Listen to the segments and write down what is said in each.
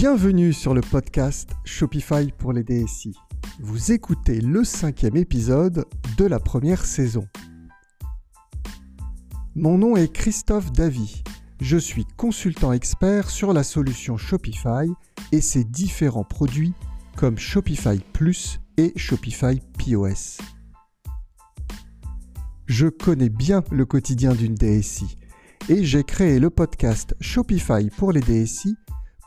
Bienvenue sur le podcast Shopify pour les DSI. Vous écoutez le cinquième épisode de la première saison. Mon nom est Christophe Davy. Je suis consultant expert sur la solution Shopify et ses différents produits comme Shopify Plus et Shopify POS. Je connais bien le quotidien d'une DSI et j'ai créé le podcast Shopify pour les DSI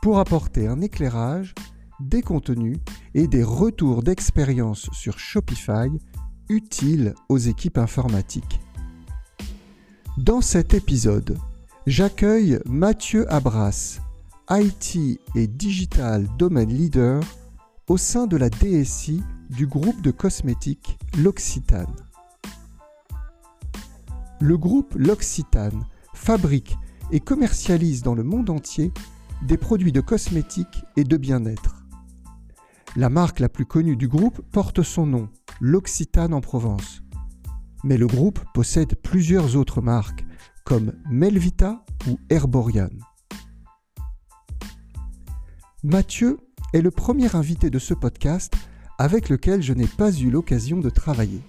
pour apporter un éclairage, des contenus et des retours d'expérience sur Shopify utiles aux équipes informatiques. Dans cet épisode, j'accueille Mathieu Abras, IT et Digital Domain Leader au sein de la DSI du groupe de cosmétiques L'Occitane. Le groupe L'Occitane fabrique et commercialise dans le monde entier des produits de cosmétiques et de bien-être. La marque la plus connue du groupe porte son nom, l'Occitane en Provence. Mais le groupe possède plusieurs autres marques, comme Melvita ou Herborian. Mathieu est le premier invité de ce podcast avec lequel je n'ai pas eu l'occasion de travailler.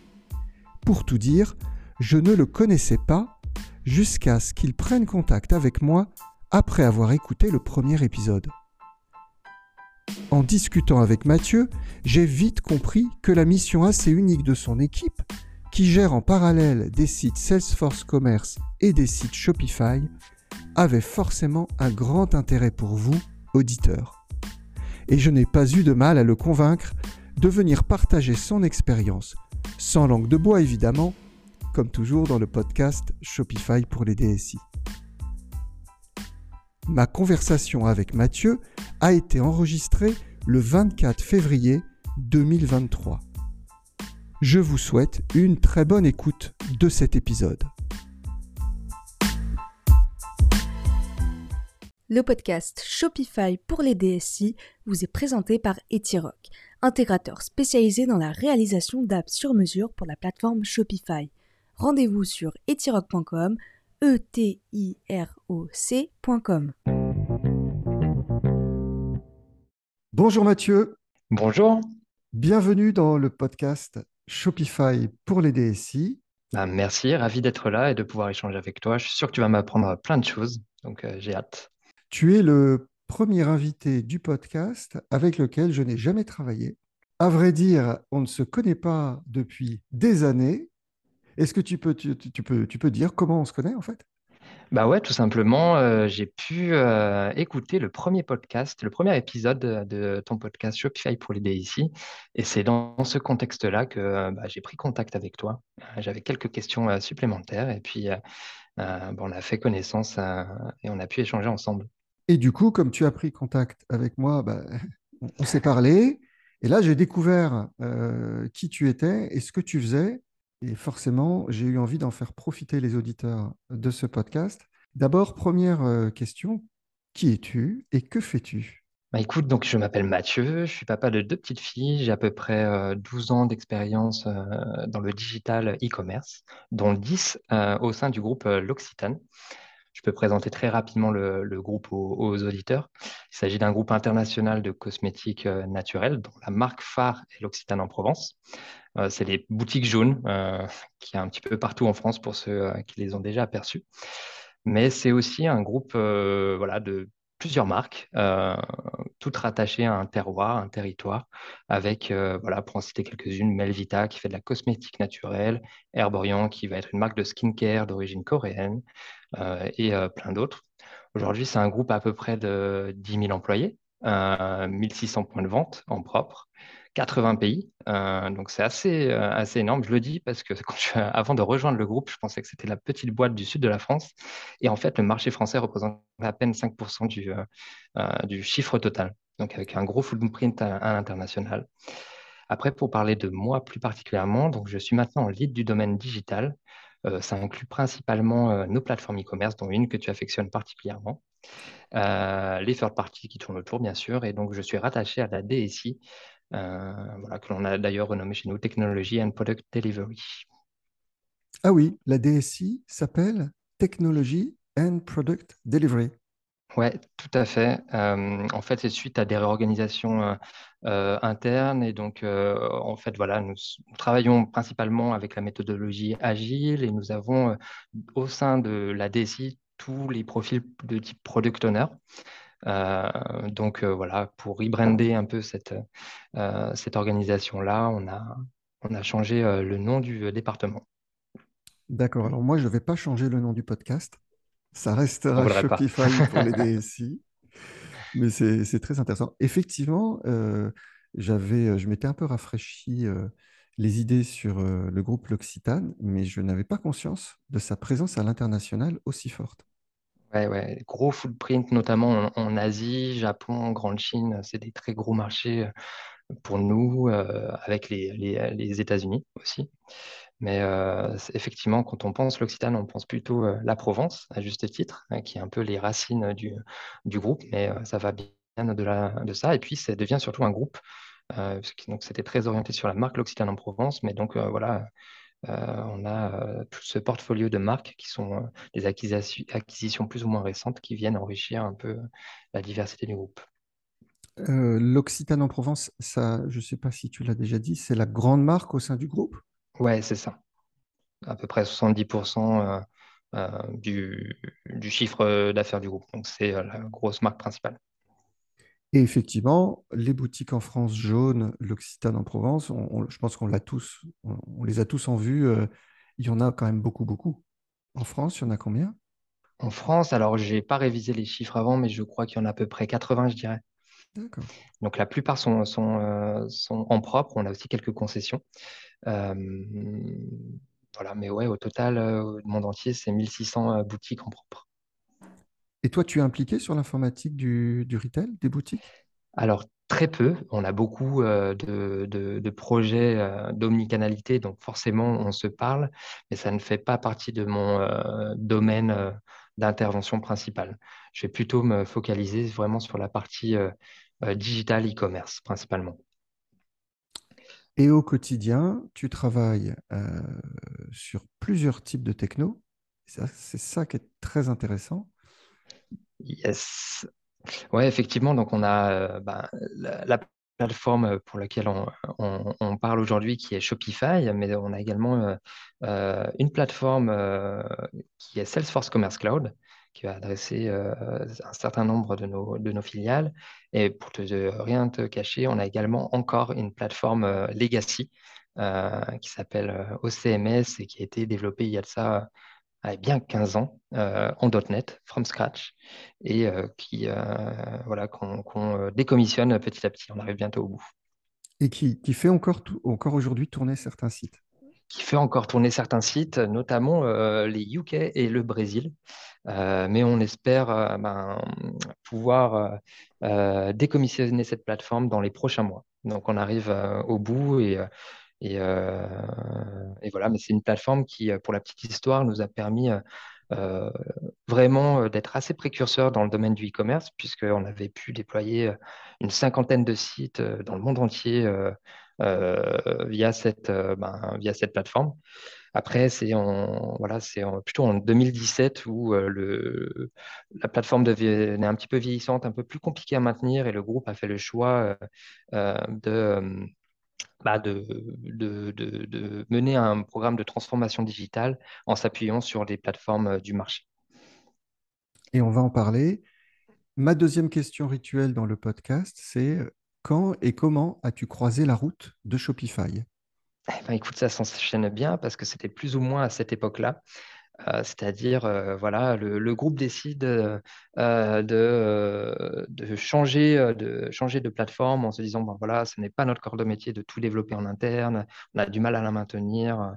Pour tout dire, je ne le connaissais pas jusqu'à ce qu'il prenne contact avec moi après avoir écouté le premier épisode. En discutant avec Mathieu, j'ai vite compris que la mission assez unique de son équipe, qui gère en parallèle des sites Salesforce Commerce et des sites Shopify, avait forcément un grand intérêt pour vous, auditeurs. Et je n'ai pas eu de mal à le convaincre de venir partager son expérience, sans langue de bois évidemment, comme toujours dans le podcast Shopify pour les DSI. Ma conversation avec Mathieu a été enregistrée le 24 février 2023. Je vous souhaite une très bonne écoute de cet épisode. Le podcast Shopify pour les DSI vous est présenté par Etirock, intégrateur spécialisé dans la réalisation d'apps sur mesure pour la plateforme Shopify. Rendez-vous sur etirock.com e-t-i-r-o-c.com. Bonjour Mathieu. Bonjour. Bienvenue dans le podcast Shopify pour les DSI. Bah, merci, ravi d'être là et de pouvoir échanger avec toi. Je suis sûr que tu vas m'apprendre plein de choses, donc euh, j'ai hâte. Tu es le premier invité du podcast avec lequel je n'ai jamais travaillé. À vrai dire, on ne se connaît pas depuis des années, est-ce que tu peux, tu, peux, tu peux dire comment on se connaît en fait? Bah ouais, tout simplement, euh, j'ai pu euh, écouter le premier podcast, le premier épisode de, ton podcast Shopify pour les DSI. Et c'est dans ce contexte-là que bah, j'ai pris contact avec toi. Euh, j'avais quelques questions supplémentaires et puis bon, on a fait connaissance et on a pu échanger ensemble. Et du coup, comme tu as pris contact avec moi, bah, on, s'est parlé. Et là, j'ai découvert qui tu étais et ce que tu faisais. Et forcément, j'ai eu envie d'en faire profiter les auditeurs de ce podcast. D'abord, première euh, question, qui es-tu et que fais-tu? Bah écoute, donc je m'appelle Mathieu, je suis papa de deux petites filles, j'ai à peu près 12 euh, ans d'expérience euh, dans le digital e-commerce, dont 10 au sein du groupe L'Occitane. Je peux présenter très rapidement le, groupe aux, aux, auditeurs. Il s'agit d'un groupe international de cosmétiques naturels dont la marque phare est L'Occitane en Provence. Euh, c'est les boutiques jaunes euh, qui a un petit peu partout en France pour ceux euh, qui les ont déjà aperçus. Mais c'est aussi un groupe voilà, de plusieurs marques, toutes rattachées à un terroir, un territoire, avec, voilà, pour en citer quelques-unes, Melvita qui fait de la cosmétique naturelle, Herborian qui va être une marque de skincare d'origine coréenne, et plein d'autres. Aujourd'hui, c'est un groupe à peu près de 10 000 employés, 1600 points de vente en propre, 80 pays. Euh, donc c'est assez, euh, assez énorme. Je le dis parce que avant de rejoindre le groupe, je pensais que c'était la petite boîte du sud de la France. Et en fait, le marché français représente à peine 5% du, euh, du chiffre total. Donc avec un gros footprint à, à l'international. Après, pour parler de moi plus particulièrement, donc je suis maintenant en lead du domaine digital. ça inclut principalement nos plateformes e-commerce, dont une que tu affectionnes particulièrement. les third parties qui tournent autour, bien sûr. Et donc, je suis rattaché à la DSI, voilà, que l'on a d'ailleurs renommé chez nous Technology and Product Delivery. Ah oui, la DSI s'appelle Technology and Product Delivery. Ouais, tout à fait. Euh, en fait, c'est suite à des réorganisations euh, euh, internes et donc en fait voilà, nous, nous travaillons principalement avec la méthodologie agile et nous avons au sein de la DSI tous les profils de type product owner. Donc voilà, pour rebrander un peu cette, cette organisation-là, on a, on a changé le nom du département. D'accord. Alors moi, je ne vais pas changer le nom du podcast. Ça restera. Shopify pour les DSI, mais c'est très intéressant. Effectivement, euh, euh, je m'étais un peu rafraîchi euh, les idées sur euh, le groupe L'Occitane, mais je n'avais pas conscience de sa présence à l'international aussi forte. Gros footprint, notamment en, Asie, Japon, Grande Chine, c'est des très gros marchés pour nous, avec les, États-Unis aussi. Mais effectivement, quand on pense l'Occitane, on pense plutôt la Provence, à juste titre, hein, qui est un peu les racines du, groupe, mais ça va bien au-delà de ça. Et puis, ça devient surtout un groupe, donc c'était très orienté sur la marque l'Occitane en Provence, mais donc voilà, on a euh, tout ce portfolio de marques qui sont euh, des acquisitions, acquisitions plus ou moins récentes qui viennent enrichir un peu la diversité du groupe. Euh, L'Occitane en Provence, ça, je ne sais pas si tu l'as déjà dit, c'est la grande marque au sein du groupe? Ouais, c'est ça. À peu près 70% euh, euh, du, du chiffre d'affaires du groupe. Donc, c'est euh, la grosse marque principale. Et effectivement, les boutiques en France jaunes, l'Occitane en Provence, on- on- je pense qu'on l'a tous, on, on les a tous en vue. euh, il y en a quand même beaucoup, beaucoup. En France, il y en a combien? En France, alors, j'ai pas révisé les chiffres avant, mais je crois qu'il y en a à peu près 80, je dirais. D'accord. Donc, la plupart sont, sont, euh, sont en propre. On a aussi quelques concessions. Euh, voilà, mais ouais, au total, au monde entier, c'est 1600 euh, boutiques en propre. Et toi, tu es impliqué sur l'informatique du, du retail, des boutiques? Alors, très peu. On a beaucoup euh, de, de- de projets euh, d'omnicanalité, donc forcément, on se parle, mais ça ne fait pas partie de mon euh, domaine d'intervention principale. Je vais plutôt me focaliser vraiment sur la partie euh, euh, digital e-commerce, principalement. Et au quotidien, tu travailles sur plusieurs types de techno. C'est ça qui est très intéressant. Yes. Ouais, effectivement, donc on a euh, bah, la, la plateforme pour laquelle on, parle aujourd'hui qui est Shopify, mais on a également euh, euh, une plateforme qui est Salesforce Commerce Cloud, qui va adresser un certain nombre de nos, filiales. Et pour te, de rien te cacher, on a également encore une plateforme Legacy qui s'appelle OCMS et qui a été développée il y a de ça bien 15 ans euh, en .NET, from scratch, et euh, qui, euh, voilà, qu'on euh, décommissionne petit à petit. On arrive bientôt au bout. Et qui, qui fait encore, tout- encore aujourd'hui tourner certains sites. Qui fait encore tourner certains sites, notamment euh, les UK et le Brésil. Euh, mais on espère euh, ben, pouvoir décommissionner cette plateforme dans les prochains mois. Donc on arrive au bout et, et, euh, et voilà, mais c'est une plateforme qui, euh, pour la petite histoire, nous a permis euh, vraiment d'être assez précurseur dans le domaine du e-commerce, puisqu'on avait pu déployer une cinquantaine de sites dans le monde entier via cette, ben, via cette plateforme. Après, c'est voilà, c'est plutôt en 2017 où la plateforme devenait un petit peu vieillissante, un peu plus compliquée à maintenir, et le groupe a fait le choix de, bah, de, de, de- de mener un programme de transformation digitale en s'appuyant sur les plateformes euh, du marché. Et on va en parler. Ma deuxième question rituelle dans le podcast, c'est euh, quand et comment as-tu croisé la route de Shopify? Eh ben, écoute, ça s'enchaîne bien parce que c'était plus ou moins à cette époque-là. Euh, c'est-à-dire, euh, voilà, le, groupe décide euh, de, changer, de plateforme en se disant, ben voilà, ce n'est pas notre corps de métier de tout développer en interne, on a du mal à la maintenir.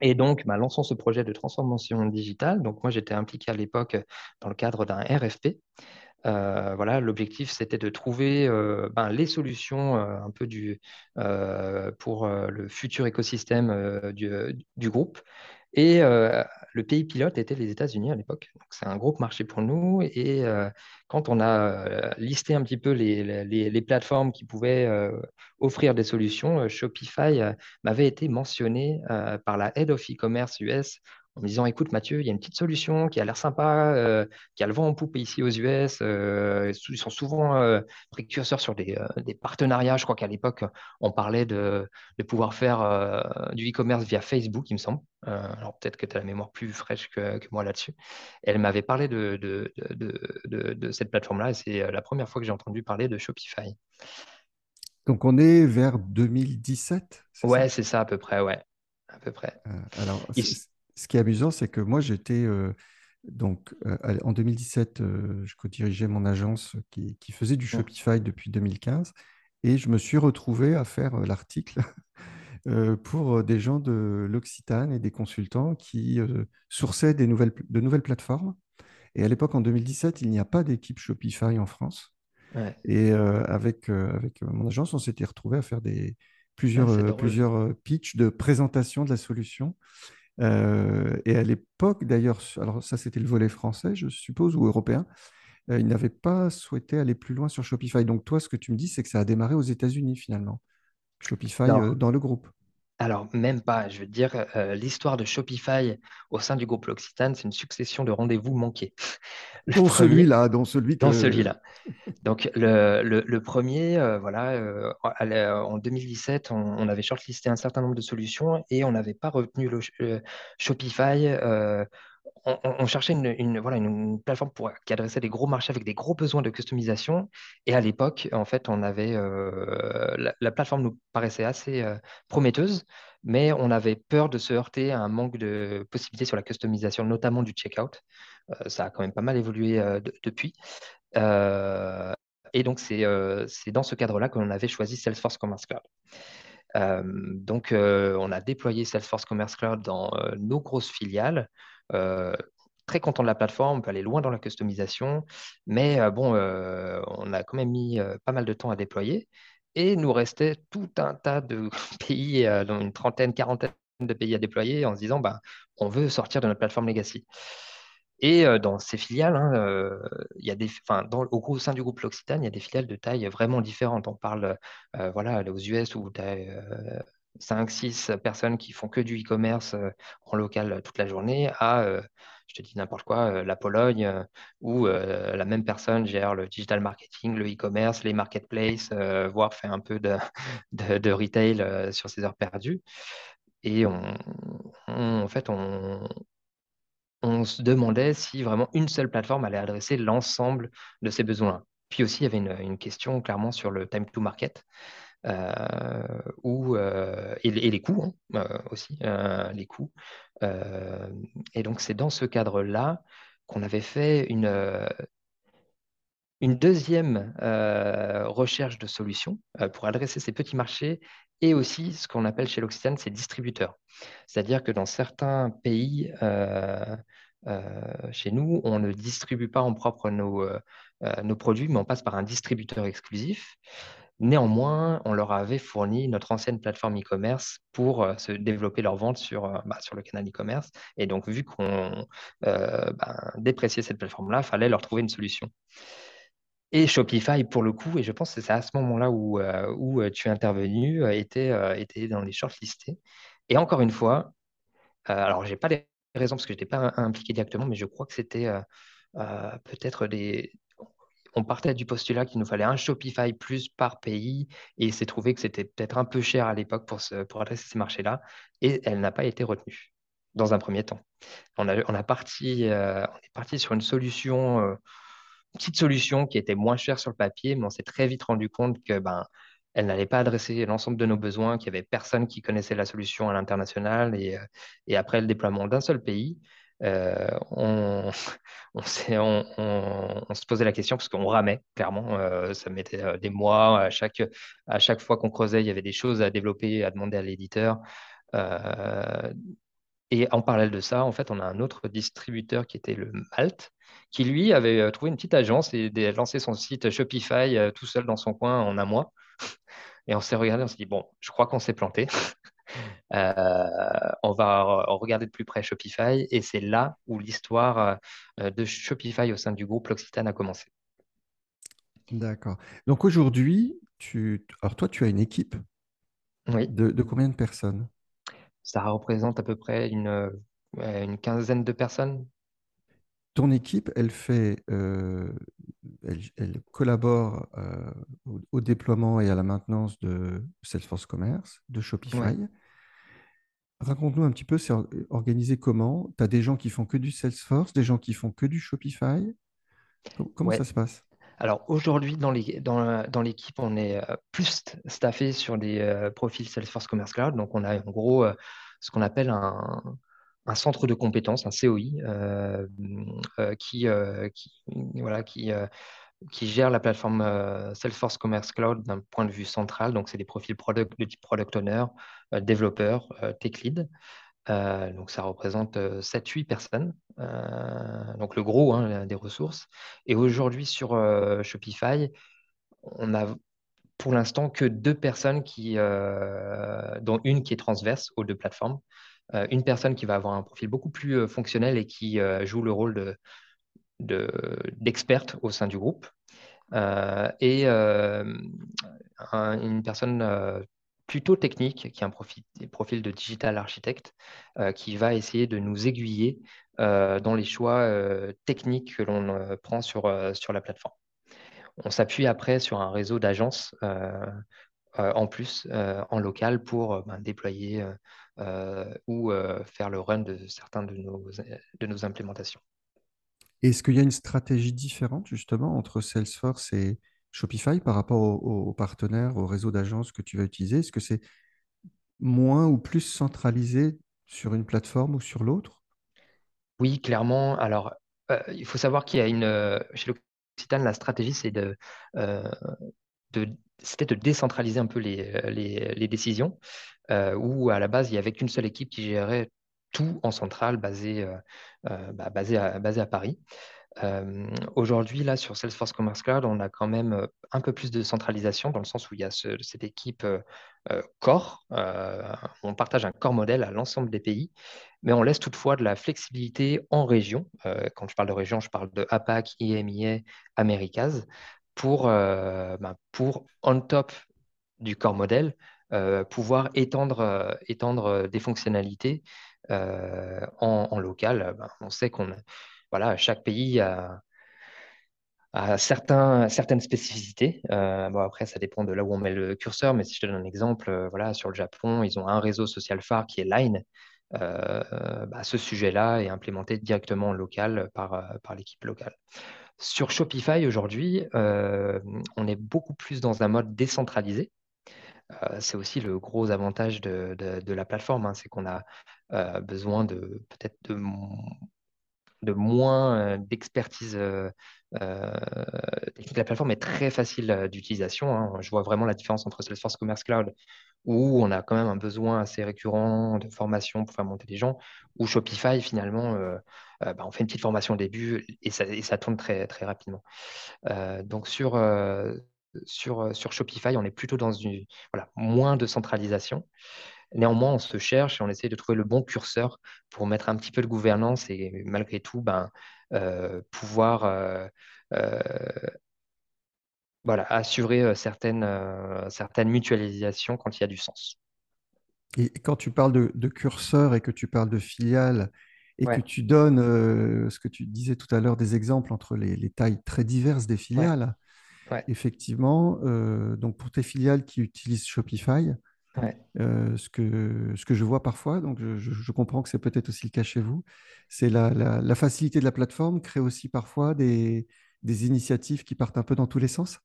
Et donc, ben, lançons ce projet de transformation digitale. Donc, moi, j'étais impliqué à l'époque dans le cadre d'un RFP. Euh, voilà, l'objectif, c'était de trouver euh, ben, les solutions euh, un peu du, pour le futur écosystème du, du groupe. Et le pays pilote était les États-Unis à l'époque. C'est un gros marché pour nous. Et quand on a listé un petit peu les, les, les plateformes qui pouvaient offrir des solutions, Shopify m'avait été mentionné par la Head of E-commerce US en me disant, écoute Mathieu, il y a une petite solution qui a l'air sympa, qui a le vent en poupe ici aux US. ils sont souvent précurseurs sur des, partenariats. Je crois qu'à l'époque, on parlait de, pouvoir faire du e-commerce via Facebook, il me semble. alors peut-être que tu as la mémoire plus fraîche que, moi là-dessus. Elle m'avait parlé de, de cette plateforme-là et c'est la première fois que j'ai entendu parler de Shopify. Donc on est vers 2017 Ouais, c'est ça à peu près, ouais. À peu près. Euh, ce qui est amusant, c'est que moi, j'étais euh, donc euh, en 2017, je co-dirigeais mon agence qui, faisait du Shopify depuis 2015 et je me suis retrouvé à faire l'article pour des gens de l'Occitane et des consultants qui sourçaient des nouvelles, de nouvelles plateformes. Et à l'époque, en 2017, il n'y a pas d'équipe Shopify en France. Et avec, avec mon agence, on s'était retrouvé à faire des, plusieurs, plusieurs pitchs de présentation de la solution. Et à l'époque, d'ailleurs, alors ça c'était le volet français, je suppose, ou européen, ils n'avaient pas souhaité aller plus loin sur Shopify. Donc toi, ce que tu me dis, c'est que ça a démarré aux États-Unis finalement, Shopify dans le groupe. Alors, même pas. Je veux dire, l'histoire de Shopify au sein du groupe L'Occitane, c'est une succession de rendez-vous manqués. Dans celui-là, dans celui Dans celui-là. Donc, le, premier, voilà, en 2017, on, avait shortlisté un certain nombre de solutions et on n'avait pas retenu le, Shopify on, cherchait une, voilà, une, plateforme pour, qui adressait des gros marchés avec des gros besoins de customisation. Et à l'époque, en fait, on avait euh, la, plateforme nous paraissait assez euh, prometteuse, mais on avait peur de se heurter à un manque de possibilités sur la customisation, notamment du checkout. Euh, ça a quand même pas mal évolué depuis. et donc, c'est dans ce cadre-là qu'on avait choisi Salesforce Commerce Cloud. donc, on a déployé Salesforce Commerce Cloud dans nos grosses filiales. Euh, très content de la plateforme, on peut aller loin dans la customisation, mais euh, bon, euh, on a quand même mis pas mal de temps à déployer. Et nous restait tout un tas de pays, une trentaine, quarantaine de pays à déployer en se disant, bah, on veut sortir de notre plateforme legacy. Et dans ces filiales, hein, il y a des, dans, au, sein du groupe L'Occitane, il y a des filiales de taille vraiment différentes. On parle voilà, aux US où tu as 5, 6 personnes qui font que du e-commerce euh, en local euh, toute la journée à, euh, je te dis n'importe quoi, la Pologne, où la même personne gère le digital marketing, le e-commerce, les marketplaces, voire fait un peu de, de, retail sur ses heures perdues. Et on, en fait, on, on se demandait si vraiment une seule plateforme allait adresser l'ensemble de ces besoins. Puis aussi, il y avait une question clairement sur le time to market. Euh, euh, et, les coûts hein, euh, aussi, les coûts. et donc, c'est dans ce cadre-là qu'on avait fait une, une deuxième recherche de solutions pour adresser ces petits marchés et aussi ce qu'on appelle chez l'Occitane, ces distributeurs. C'est-à-dire que dans certains pays, chez nous, on ne distribue pas en propre nos, nos produits, mais on passe par un distributeur exclusif. Néanmoins, on leur avait fourni notre ancienne plateforme e-commerce pour euh, se développer leur vente sur, euh, bah, sur le canal e-commerce. Et donc, vu qu'on euh, ben, dépréciait cette plateforme-là, il fallait leur trouver une solution. Et Shopify, pour le coup, et je pense que c'est à ce moment-là où, où tu es intervenu, était, était dans les shortlistés. Et encore une fois, alors je n'ai pas les raisons parce que je n'étais pas impliqué directement, mais je crois que c'était peut-être des, on partait du postulat qu'il nous fallait un Shopify plus par pays et s'est trouvé que c'était peut-être un peu cher à l'époque pour, pour adresser ces marchés-là et elle n'a pas été retenue dans un premier temps. On, a, on, a parti, euh, on est parti sur une solution, euh, une petite solution qui était moins chère sur le papier, mais on s'est très vite rendu compte que ben, elle n'allait pas adresser l'ensemble de nos besoins, qu'il n'y avait personne qui connaissait la solution à l'international et, euh, et après le déploiement d'un seul pays, euh, on, se posait la question parce qu'on ramait, clairement. Euh, ça mettait euh, des mois. À chaque, à chaque fois qu'on creusait, il y avait des choses à développer, à demander à l'éditeur. et en parallèle de ça, en fait, on a un autre distributeur qui était le Malte, qui lui avait trouvé une petite agence et lancé son site Shopify tout seul dans son coin en un mois. Et on s'est regardé, on s'est dit, bon, je crois qu'on s'est planté. Euh, on va regarder de plus près Shopify et c'est là où l'histoire euh, de Shopify au sein du groupe L'Occitane a commencé. D'accord. Donc aujourd'hui, tu... alors toi, tu as une équipe oui. de, combien de personnes? Ça représente à peu près une une quinzaine de personnes. Ton équipe, elle fait, euh, elle, collabore euh, au, déploiement et à la maintenance de Salesforce Commerce, de Shopify. Raconte-nous un petit peu, c'est organisé comment? Tu as des gens qui font que du Salesforce, des gens qui font que du Shopify? Comment ça se passe? Alors aujourd'hui, dans l'équipe, on est euh, plus staffé sur des profils Salesforce Commerce Cloud. Donc, on a en gros ce qu'on appelle un, un centre de compétences, un COI, euh, euh, qui, euh, qui, voilà, qui, qui gère la plateforme Salesforce Commerce Cloud d'un point de vue central. Donc, c'est des profils de type product owner, développeur, tech lead. donc, ça représente 7-8 personnes. donc, le gros hein, des ressources. Et aujourd'hui, sur Shopify, on a pour l'instant que deux personnes qui, dont une qui est transverse aux deux plateformes. Euh, une personne qui va avoir un profil beaucoup plus euh, fonctionnel et qui euh, joue le rôle d'experte au sein du groupe, et une personne plutôt technique, qui a un profil, de digital architecte, qui va essayer de nous aiguiller dans les choix techniques que l'on prend sur, la plateforme. On s'appuie après sur un réseau d'agences en plus en local pour ben, déployer ou euh, faire le run de certains de nos, de nos implémentations. Est-ce qu'il y a une stratégie différente justement entre Salesforce et Shopify par rapport aux, partenaires, au réseau d'agences que tu vas utiliser? Est-ce que c'est moins ou plus centralisé sur une plateforme ou sur l'autre? Oui, clairement. Alors, euh, il faut savoir qu'il y a une. Chez l'Occitane, la stratégie, c'est de, de c'était de décentraliser un peu les, les, les décisions. Euh, où à la base, il n'y avait qu'une seule équipe qui gérait tout en centrale, basé, euh, euh, bah, basé, à, basé à Paris. Aujourd'hui, là, sur Salesforce Commerce Cloud, on a quand même un peu plus de centralisation dans le sens où il y a cette équipe core. on partage un core modèle à l'ensemble des pays, mais on laisse toutefois de la flexibilité en région. quand je parle de région, je parle de APAC, IMIA, Americas, pour, ben, pour on top du core modèle, euh, pouvoir étendre, euh, euh, des fonctionnalités en, local. Ben, on sait qu'on voilà, chaque pays a, certaines spécificités. bon, après, ça dépend de là où on met le curseur, mais si je donne un exemple, voilà, sur le Japon, ils ont un réseau social phare qui est Line. Bah, ce sujet-là est implémenté directement en local par l'équipe locale. Sur Shopify, aujourd'hui, on est beaucoup plus dans un mode décentralisé. Euh, c'est aussi le gros avantage de, la plateforme, hein, c'est qu'on a euh, besoin de peut-être de, moins euh, d'expertise technique. La plateforme est très facile d'utilisation. Hein. Je vois vraiment la différence entre Salesforce Commerce Cloud, où on a quand même un besoin assez récurrent de formation pour faire monter les gens, ou Shopify, finalement, bah, on fait une petite formation au début et ça, et tourne très, très rapidement. donc sur sur, euh, sur Shopify, on est plutôt dans une, voilà, moins de centralisation. Néanmoins, on se cherche et on essaie de trouver le bon curseur pour mettre un petit peu de gouvernance et malgré tout, ben, euh, pouvoir euh, voilà, assurer certaines, certaines mutualisations quand il y a du sens. Et quand tu parles de, curseur et que tu parles de filiale et que tu donnes ce que tu disais tout à l'heure, des exemples entre les, tailles très diverses des filiales, Effectivement, euh, donc pour tes filiales qui utilisent Shopify, euh, ce, que, ce que je vois parfois, donc je, comprends que c'est peut-être aussi le cas chez vous, c'est la, la, facilité de la plateforme crée aussi parfois des, des, initiatives qui partent un peu dans tous les sens?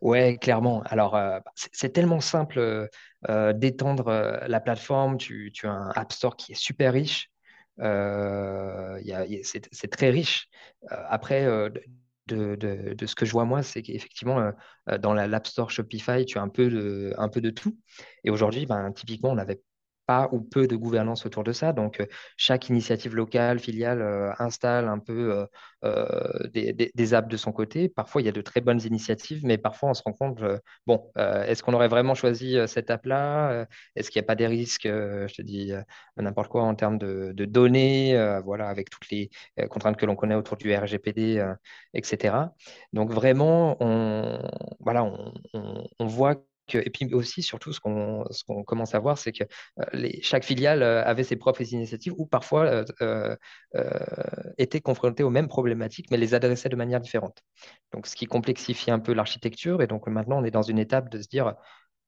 Ouais, clairement. Alors, euh, c'est tellement simple d'étendre la plateforme. Tu, as un App Store qui est super riche. c'est très riche. après, de, ce que je vois moi, c'est qu'effectivement, euh, euh, dans l'App Store Shopify, tu as un peu de, un peu de tout. Et aujourd'hui, ben, typiquement, on avait pas ou peu de gouvernance autour de ça. Donc, euh, chaque initiative locale, filiale, euh, installe un peu euh, des, apps de son côté. Parfois, il y a de très bonnes initiatives, mais parfois, on se rend compte, bon, est-ce qu'on aurait vraiment choisi cette app-là Est-ce qu'il n'y a pas des risques, je te dis n'importe quoi, en termes de, données, voilà, avec toutes les contraintes que l'on connaît autour du RGPD, etc. Donc, vraiment, on, voilà, on, on voit et puis aussi, surtout, ce qu'on commence à voir, c'est que les, chaque filiale avait ses propres initiatives ou parfois était confrontée aux mêmes problématiques, mais les adressait de manière différente. Donc, ce qui complexifie un peu l'architecture. Et donc, maintenant, on est dans une étape de se dire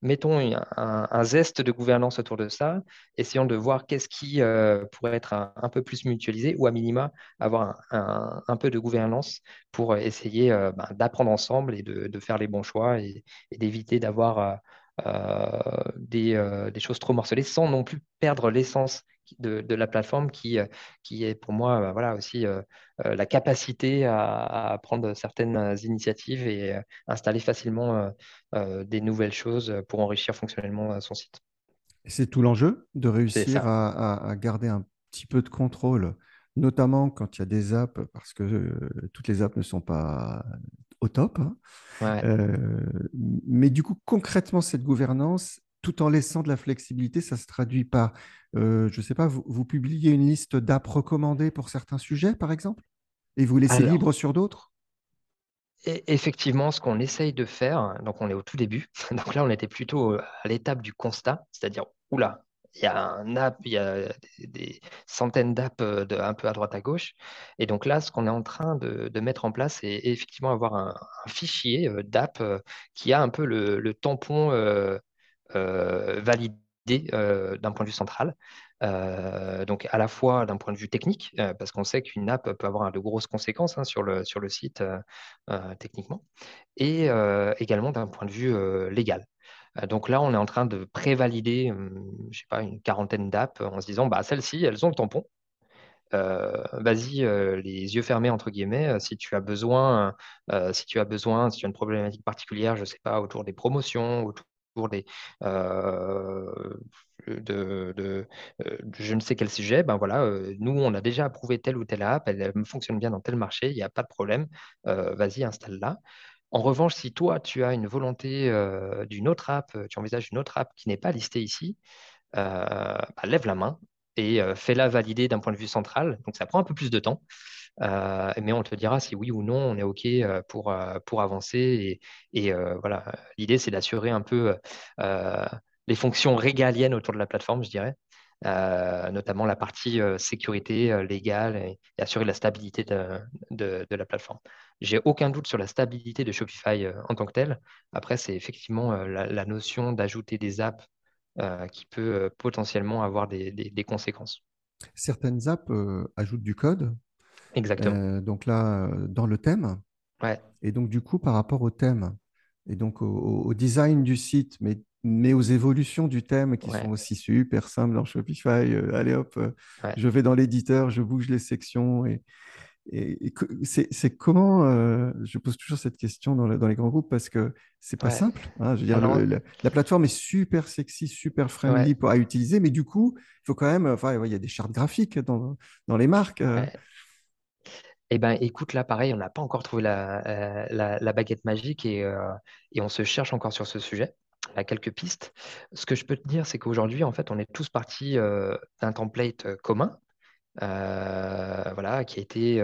mettons un, zeste de gouvernance autour de ça, essayons de voir qu'est-ce qui euh, pourrait être un, peu plus mutualisé ou à minima avoir un, peu de gouvernance pour essayer euh, ben, d'apprendre ensemble et de, faire les bons choix et, d'éviter d'avoir euh, des, choses trop morcelées sans non plus perdre l'essence de, la plateforme qui, euh, qui est pour moi bah, voilà, aussi euh, euh, la capacité à, prendre certaines initiatives et installer facilement des nouvelles choses pour enrichir fonctionnellement son site. C'est tout l'enjeu de réussir à, garder un petit peu de contrôle, notamment quand il y a des apps, parce que toutes les apps ne sont pas au top. Hein. mais du coup, concrètement, cette gouvernance, tout en laissant de la flexibilité, ça se traduit par, euh, je ne sais pas, vous, publiez une liste d'apps recommandées pour certains sujets, par exemple, et vous laissez libre sur d'autres? Effectivement, ce qu'on essaye de faire, donc on est au tout début, donc là on était plutôt euh, à l'étape du constat, c'est-à-dire, oula, il y a un app, il y a des, centaines d'apps euh, un peu à droite à gauche. Et donc là, ce qu'on est en train de, mettre en place, c'est effectivement avoir un, fichier d'app qui a un peu le, tampon euh, validé euh, d'un point de vue central. Euh, donc à la fois d'un point de vue technique, parce qu'on sait qu'une app peut avoir de grosses conséquences hein, sur, le, sur le site techniquement, et également d'un point de vue légal. Donc là, on est en train de prévalider, je sais pas, une quarantaine d'apps en se disant, bah, celles-ci, elles ont le tampon. vas-y, les yeux fermés entre guillemets. si tu as besoin, si tu as besoin, si tu as une problématique particulière, je sais pas, autour des promotions, autour des, euh, de, euh, je ne sais quel sujet, ben voilà, euh, nous, on a déjà approuvé telle ou telle app, elle, fonctionne bien dans tel marché, il n'y a pas de problème, vas-y, installe-la. En revanche, si toi, tu as une volonté d'une autre app, tu envisages une autre app qui n'est pas listée ici, bah, lève la main et fais-la valider d'un point de vue central. Donc, ça prend un peu plus de temps. Euh, mais on te dira si oui ou non on est OK euh, pour, euh, pour avancer. Et, voilà, l'idée, c'est d'assurer un peu les fonctions régaliennes autour de la plateforme, je dirais. notamment la partie sécurité légale et, assurer la stabilité de, de, la plateforme. J'ai aucun doute sur la stabilité de Shopify en tant que telle. Après, c'est effectivement la, notion d'ajouter des apps qui peut potentiellement avoir des, des, conséquences. Certaines apps ajoutent du code Exactement. Euh, donc là, euh, dans le thème. Ouais. Et donc, du coup, par rapport au thème et donc au, design du site, mais, mais aux évolutions du thème qui sont aussi super simples dans Shopify. Euh, allez hop, je vais dans l'éditeur, je bouge les sections. Et, et, c'est comment, je pose toujours cette question dans, dans, les grands groupes parce que c'est pas simple. Hein, je veux dire, la, plateforme est super sexy, super friendly pour, à utiliser, mais du coup, il faut quand même, enfin, il y a des chartes graphiques dans, dans les marques. Eh ben, écoute, là, pareil, on n'a pas encore trouvé la, euh, baguette magique euh, et, on se cherche encore sur ce sujet. Y a quelques pistes. Ce que je peux te dire, c'est qu'aujourd'hui, en fait, on est tous partis d'un template commun, voilà, qui a été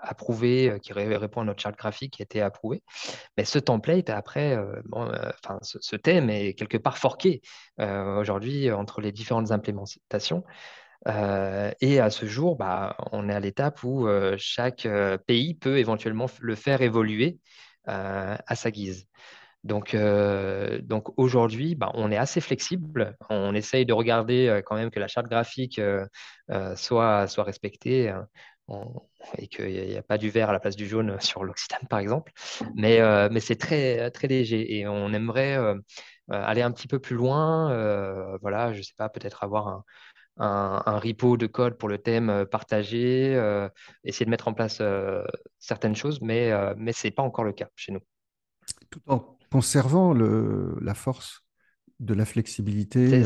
approuvé, qui répond à notre charte graphique, qui a été approuvé. Mais ce template, après, enfin, ce, thème est quelque part forqué aujourd'hui entre les différentes implémentations. Et à ce jour, bah, on est à l'étape où chaque pays peut éventuellement le faire évoluer à sa guise. Donc, donc aujourd'hui, bah, on est assez flexible. On essaye de regarder quand même que la charte graphique soit, soit respectée hein, et qu'il n'y a, pas du vert à la place du jaune sur l'Occitane, par exemple. Mais, mais c'est très, très léger et on aimerait aller un petit peu plus loin. voilà, je ne sais pas, peut-être avoir un, un, repo de code pour le thème euh, partagé, euh, essayer de mettre en place euh, certaines choses, mais, mais ce n'est pas encore le cas chez nous. Tout en conservant le, la force de la flexibilité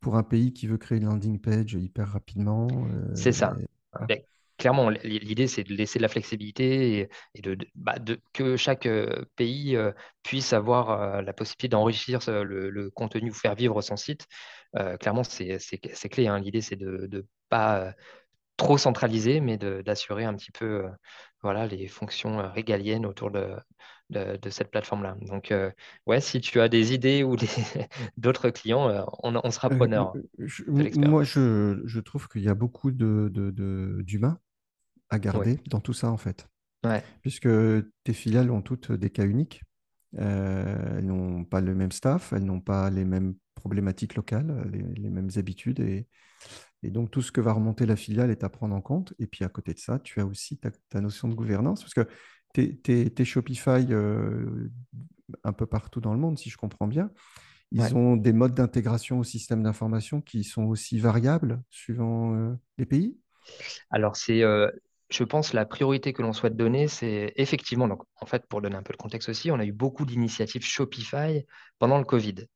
pour un pays qui veut créer une landing page hyper rapidement. C'est ça. clairement, l'idée, c'est de laisser de la flexibilité et, de, bah, de, que chaque pays puisse avoir la possibilité d'enrichir le, le, contenu ou faire vivre son site clairement, c'est clé. Hein. L'idée, c'est de ne pas euh, trop centraliser, mais d'assurer un petit peu euh, voilà, les fonctions régaliennes autour de, de, cette plateforme-là. Donc, ouais, si tu as des idées ou d'autres clients, on, sera preneur. moi, je, trouve qu'il y a beaucoup d'humains de, à garder dans tout ça, en fait. Puisque tes filiales ont toutes des cas uniques. elles n'ont pas le même staff, elles n'ont pas les mêmes problématiques locales, les, mêmes habitudes. Et, et, donc, tout ce que va remonter la filiale est à prendre en compte. Et puis, à côté de ça, tu as aussi ta, notion de gouvernance. Parce que tes, Shopify euh, un peu partout dans le monde, si je comprends bien, ils ont des modes d'intégration au système d'information qui sont aussi variables suivant euh, les pays? Alors, c'est euh, je pense la priorité que l'on souhaite donner, c'est effectivement, donc, en fait, pour donner un peu le contexte aussi, on a eu beaucoup d'initiatives Shopify pendant le Covid.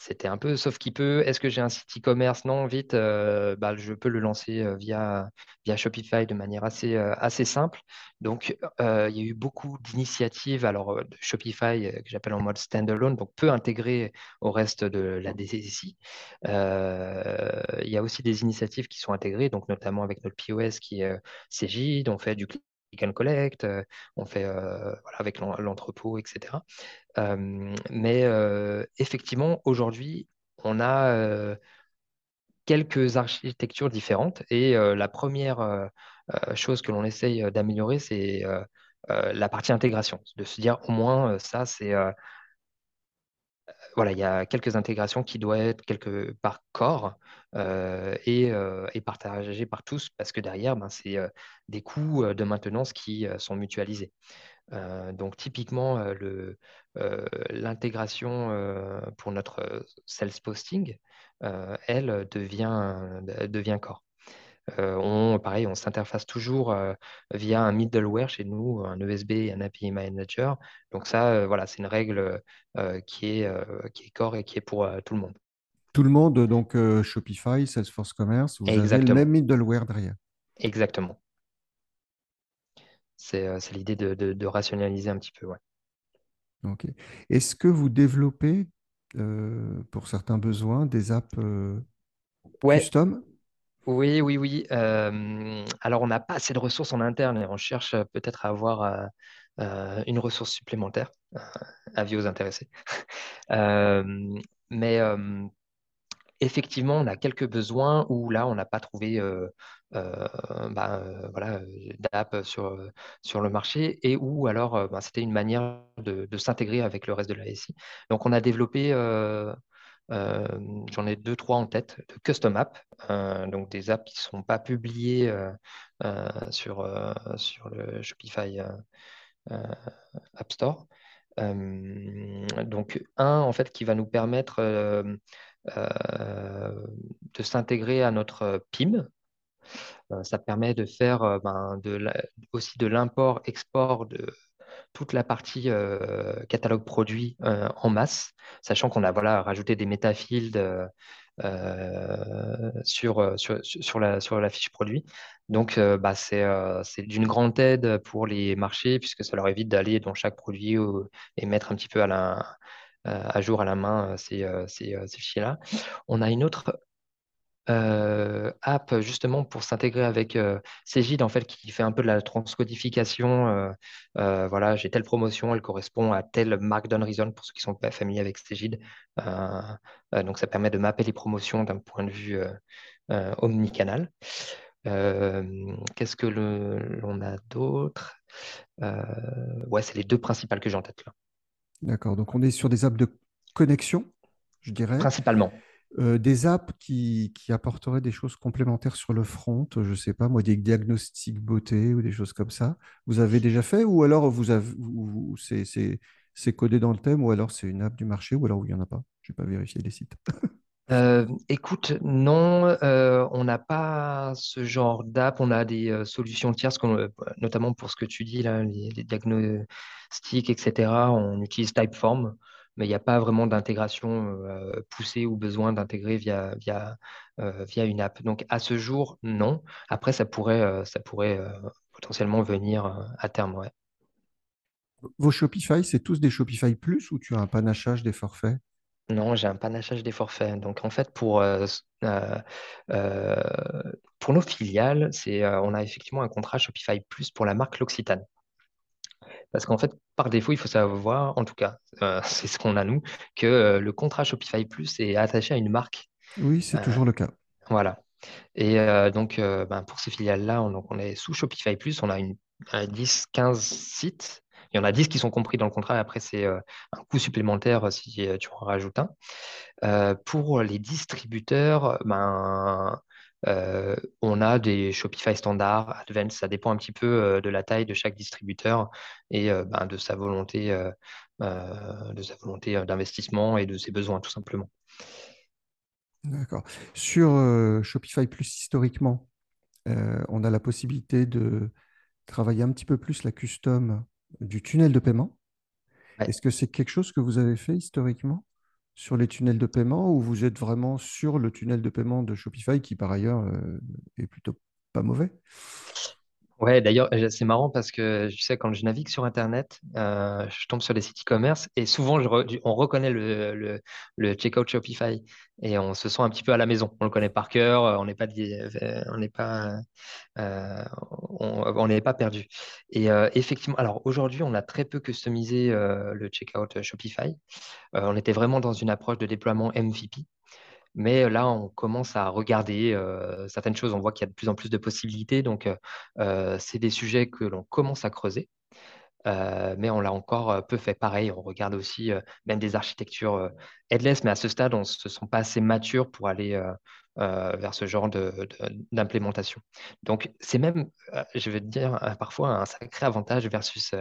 C'était un peu sauf qui peut. Est-ce que j'ai un site e-commerce? Non, vite, euh, bah, je peux le lancer euh, via, Shopify de manière assez, euh, simple. Donc, il y a eu beaucoup d'initiatives. Alors, Shopify, que j'appelle en mode standalone, donc peut intégrer au reste de la DCC. Il y a aussi des initiatives qui sont intégrées, donc notamment avec notre POS qui est CJ, on fait du click and collect, on fait voilà, avec l'entrepôt, etc. mais effectivement, aujourd'hui, on a quelques architectures différentes et la première chose que l'on essaye d'améliorer, c'est la partie intégration, de se dire au moins ça, c'est voilà, il y a quelques intégrations qui doivent être quelque part corps et, et, partagées par tous parce que derrière, ben, c'est des coûts de maintenance qui sont mutualisés. donc typiquement, l'intégration pour notre sales posting, elle devient, devient core. on, pareil, on s'interface toujours via un middleware chez nous, un ESB et un API Manager. Donc ça, voilà, c'est une règle qui, est, qui est core et qui est pour tout le monde. Tout le monde, donc Shopify, Salesforce Commerce, vous avez le même middleware derrière. Exactement. C'est l'idée de, rationaliser un petit peu. Ouais. Ok. Est-ce que vous développez, pour certains besoins, des apps custom? Oui, oui, oui. alors, on n'a pas assez de ressources en interne et on cherche peut-être à avoir une ressource supplémentaire. avis aux intéressés. mais effectivement, on a quelques besoins où là, on n'a pas trouvé bah, voilà, d'app sur, sur le marché et où alors bah, c'était une manière de, s'intégrer avec le reste de la SI. Donc on a développé, j'en ai deux, trois en tête, de custom apps, donc des apps qui ne sont pas publiées sur, sur le Shopify App Store. donc un en fait qui va nous permettre de s'intégrer à notre PIM, euh, ça permet de faire euh, ben, aussi de l'import-export de toute la partie euh, catalogue produit en masse, sachant qu'on a voilà, rajouté des métafields sur, sur, la, sur la fiche produit. Donc, bah, c'est d'une grande aide pour les marchés, puisque ça leur évite d'aller dans chaque produit et mettre un petit peu à jour à la main ces, ces fichiers-là. On a une autre euh, app justement pour s'intégrer avec euh, Cégide en fait qui fait un peu de la transcodification. Euh, voilà, j'ai telle promotion, elle correspond à telle markdown reason pour ceux qui sont pas familiers avec Cégide. donc ça permet de mapper les promotions d'un point de vue omnicanal. Qu'est-ce que l'on a d'autre? Ouais, c'est les deux principales que j'ai en tête là. D'accord. Donc on est sur des apps de connexion, je dirais. Principalement. Euh, des apps qui, apporteraient des choses complémentaires sur le front, je ne sais pas, moi, des diagnostics beauté ou des choses comme ça. Vous avez déjà fait ou alors vous avez, c'est, codé dans le thème ou alors c'est une app du marché ou alors il n'y en a pas? Je n'ai pas vérifié les sites. Euh, écoute, non, euh, on n'a pas ce genre d'app. On a des solutions tierces, notamment pour ce que tu dis là, les diagnostics, etc. On utilise Typeform mais il n'y a pas vraiment d'intégration euh, poussée ou besoin d'intégrer via, via, euh, via une app. Donc à ce jour, non. Après, ça pourrait, ça pourrait potentiellement venir à terme. Ouais. Vos Shopify, c'est tous des Shopify Plus ou tu as un panachage des forfaits? Non, j'ai un panachage des forfaits. Donc en fait, pour, pour nos filiales, c'est, on a effectivement un contrat Shopify Plus pour la marque L'Occitane. Parce qu'en fait, par défaut, il faut savoir, en tout cas, euh, c'est ce qu'on a nous, que euh, le contrat Shopify Plus est attaché à une marque. Oui, c'est toujours le cas. Voilà. Et donc, ben, pour ces filiales-là, on, on est sous Shopify Plus, on a une, 10, 15 sites. Il y en a 10 qui sont compris dans le contrat, et après, c'est un coût supplémentaire si tu en rajoutes un. pour les distributeurs, ben, euh, on a des Shopify standards, Advanced, ça dépend un petit peu euh, de la taille de chaque distributeur et euh, ben, de sa volonté, de sa volonté d'investissement et de ses besoins tout simplement. D'accord. Sur Shopify Plus historiquement, on a la possibilité de travailler un petit peu plus la custom du tunnel de paiement. Est-ce que c'est quelque chose que vous avez fait historiquement? Sur les tunnels de paiement ou vous êtes vraiment sur le tunnel de paiement de Shopify qui par ailleurs euh, est plutôt pas mauvais? Ouais, d'ailleurs, euh, c'est marrant parce que je sais, quand je navigue sur Internet, euh, je tombe sur les sites e-commerce et souvent, on reconnaît le, le, le checkout Shopify et on se sent un petit peu à la maison. On le connaît par cœur, pas, on n'est pas, on, n'est pas perdu. Et effectivement, alors aujourd'hui, on a très peu customisé le checkout Shopify. on était vraiment dans une approche de déploiement MVP. Mais là, on commence à regarder certaines choses. On voit qu'il y a de plus en plus de possibilités. Donc, c'est des sujets que l'on commence à creuser. mais on l'a encore peu fait pareil. On regarde aussi même des architectures headless, mais à ce stade, on ne se sent pas assez mature pour aller euh, vers ce genre d'implémentation. Donc, c'est même, euh, je vais te dire, euh, parfois un sacré avantage versus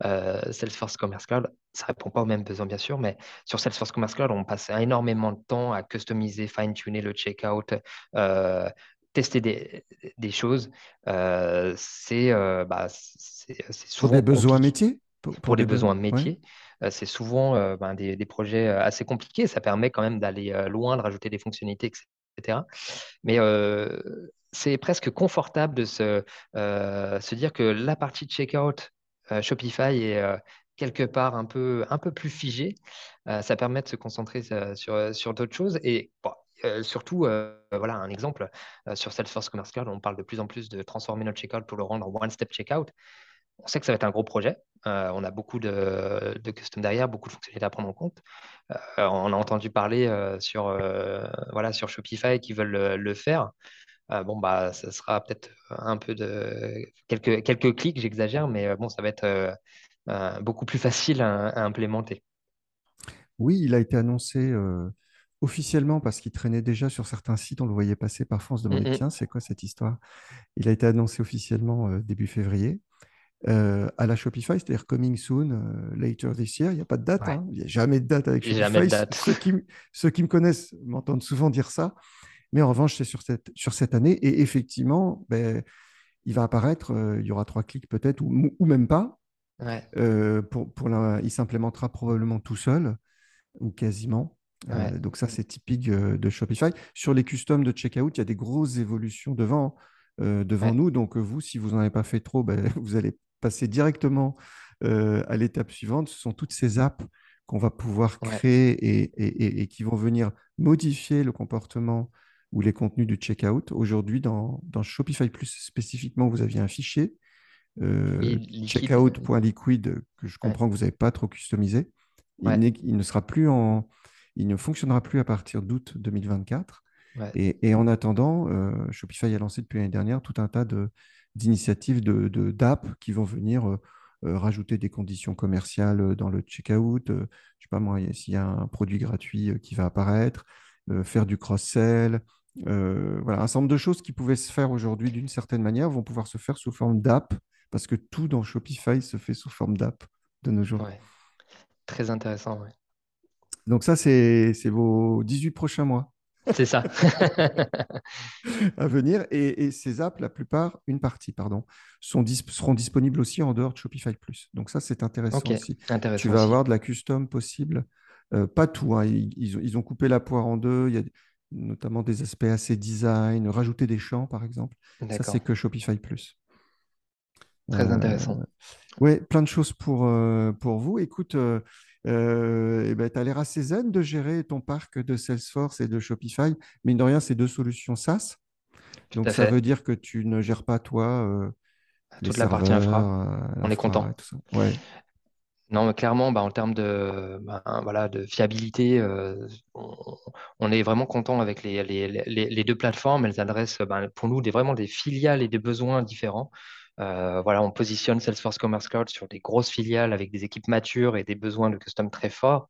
Salesforce Commerce Cloud. Ça ne répond pas aux mêmes besoins, bien sûr, mais sur Salesforce Commerce Cloud, on passe énormément de temps à customiser, fine-tuner le checkout, tester des, choses. c'est bah, souvent. Pour des besoins métiers? Pour, des besoins métiers. c'est souvent ben, des, des, projets assez compliqués. Ça permet quand même d'aller loin, de rajouter des fonctionnalités, etc. Mais c'est presque confortable de se, se, dire que la partie checkout Shopify est quelque part un peu, un peu plus figée. ça permet de se concentrer sur, sur d'autres choses. Et surtout, voilà un exemple, sur Salesforce Commerce Cloud, on parle de plus en plus de transformer notre checkout pour le rendre en one-step checkout. On sait que ça va être un gros projet. Euh, on a beaucoup de, custom derrière, beaucoup de fonctionnalités à prendre en compte. Euh, on a entendu parler euh, sur, voilà, sur Shopify qui veulent le, faire. bon, bah, ça sera peut-être un peu de quelques, quelques clics, j'exagère, mais bon, ça va être beaucoup plus facile à, implémenter. Oui, il a été annoncé officiellement parce qu'il traînait déjà sur certains sites. On le voyait passer parfois, on se demandait, tiens, c'est quoi cette histoire? Il a été annoncé officiellement début février. Euh, à la Shopify, c'est-à-dire coming soon, euh, later this year. Il n'y a pas de date. Hein. Il n'y a jamais de date avec Shopify. Ceux, qui, ceux, qui, me connaissent m'entendent souvent dire ça. Mais en revanche, c'est sur cette, sur cette année. Et effectivement, ben, il va apparaître, euh, il y aura trois clics peut-être, ou, ou, même pas. pour, pour il s'implémentera probablement tout seul, ou quasiment. donc ça, c'est typique de Shopify. Sur les customs de checkout, il y a des grosses évolutions devant. devant nous. Donc, vous, si vous n'en avez pas fait trop, ben, vous allez passer directement euh, à l'étape suivante, ce sont toutes ces apps qu'on va pouvoir créer et, qui vont venir modifier le comportement ou les contenus du checkout. Aujourd'hui, dans, Shopify Plus spécifiquement, vous aviez un fichier euh, checkout.liquid que je comprends que vous n'avez pas trop customisé. Il, ne sera plus en, il ne fonctionnera plus à partir d'août 2024. Et, en attendant, euh, Shopify a lancé depuis l'année dernière tout un tas de, d'initiatives de, d'app qui vont venir euh, euh, rajouter des conditions commerciales euh, dans le checkout. je ne sais pas moi, s'il y a un produit gratuit qui va apparaître, faire du cross-sell. voilà, un certain nombre de choses qui pouvaient se faire aujourd'hui d'une certaine manière vont pouvoir se faire sous forme d'app parce que tout dans Shopify se fait sous forme d'app de nos jours. Très intéressant. Donc ça, c'est, c'est vos 18 prochains mois. C'est ça. à venir. Et, ces apps, la plupart, une partie, pardon, sont seront disponibles aussi en dehors de Shopify Plus. Donc ça, c'est intéressant aussi. tu vas avoir de la custom possible. Euh, pas tout. Hein. Ils, ont coupé la poire en deux. Il y a notamment des aspects assez design, rajouter des champs, par exemple. Ça, c'est que Shopify Plus. Très intéressant. Euh, oui, plein de choses pour, euh, pour vous. Écoute, euh, ben, tu as l'air assez zen de gérer ton parc de Salesforce et de Shopify. Mine de rien, c'est deux solutions SaaS. Donc, ça veut dire que tu ne gères pas, toi, toute la partie infra. On est content. Ouais. Non, mais clairement, bah, en termes de, bah, voilà, de fiabilité, euh, on, est vraiment content avec les, les, les, deux plateformes. Elles adressent bah, pour nous des, vraiment des filiales et des besoins différents. Euh, voilà, on positionne Salesforce Commerce Cloud sur des grosses filiales avec des équipes matures et des besoins de custom très forts.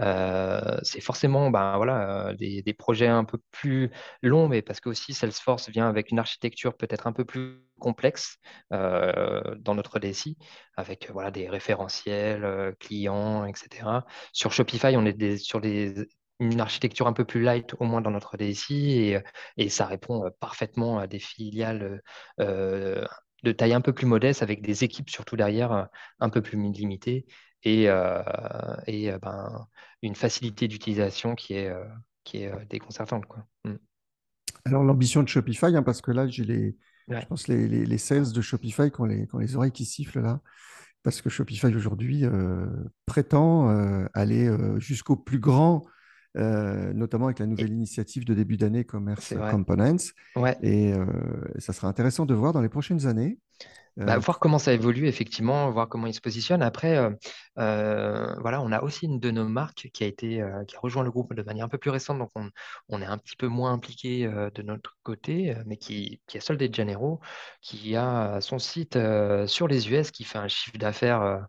Euh, c'est forcément ben, voilà, des, des, projets un peu plus longs, mais parce que aussi Salesforce vient avec une architecture peut-être un peu plus complexe euh, dans notre DSI, avec voilà, des référentiels clients, etc. Sur Shopify, on est sur des, une architecture un peu plus light, au moins dans notre DSI, et ça répond parfaitement à des filiales de taille un peu plus modeste, avec des équipes surtout derrière euh, un peu plus limitées et, euh, et euh, ben, une facilité d'utilisation qui est, qui est déconcertante. Quoi. Mm. Alors l'ambition de Shopify, hein, parce que là, j'ai les, je pense les, les, les, sales de Shopify qui ont les, les oreilles qui sifflent là, parce que Shopify aujourd'hui prétend aller jusqu'au plus grand euh, notamment avec la nouvelle initiative de début d'année Commerce Components. Et euh, ça sera intéressant de voir dans les prochaines années. Bah, euh, voir comment ça évolue, effectivement, voir comment il se positionne. Après, voilà, on a aussi une de nos marques qui a, été, qui a rejoint le groupe de manière un peu plus récente, donc on, on est un petit peu moins impliqué de notre côté, mais qui, qui est Soldé de Janeiro, qui a son site sur les US, qui fait un chiffre d'affaires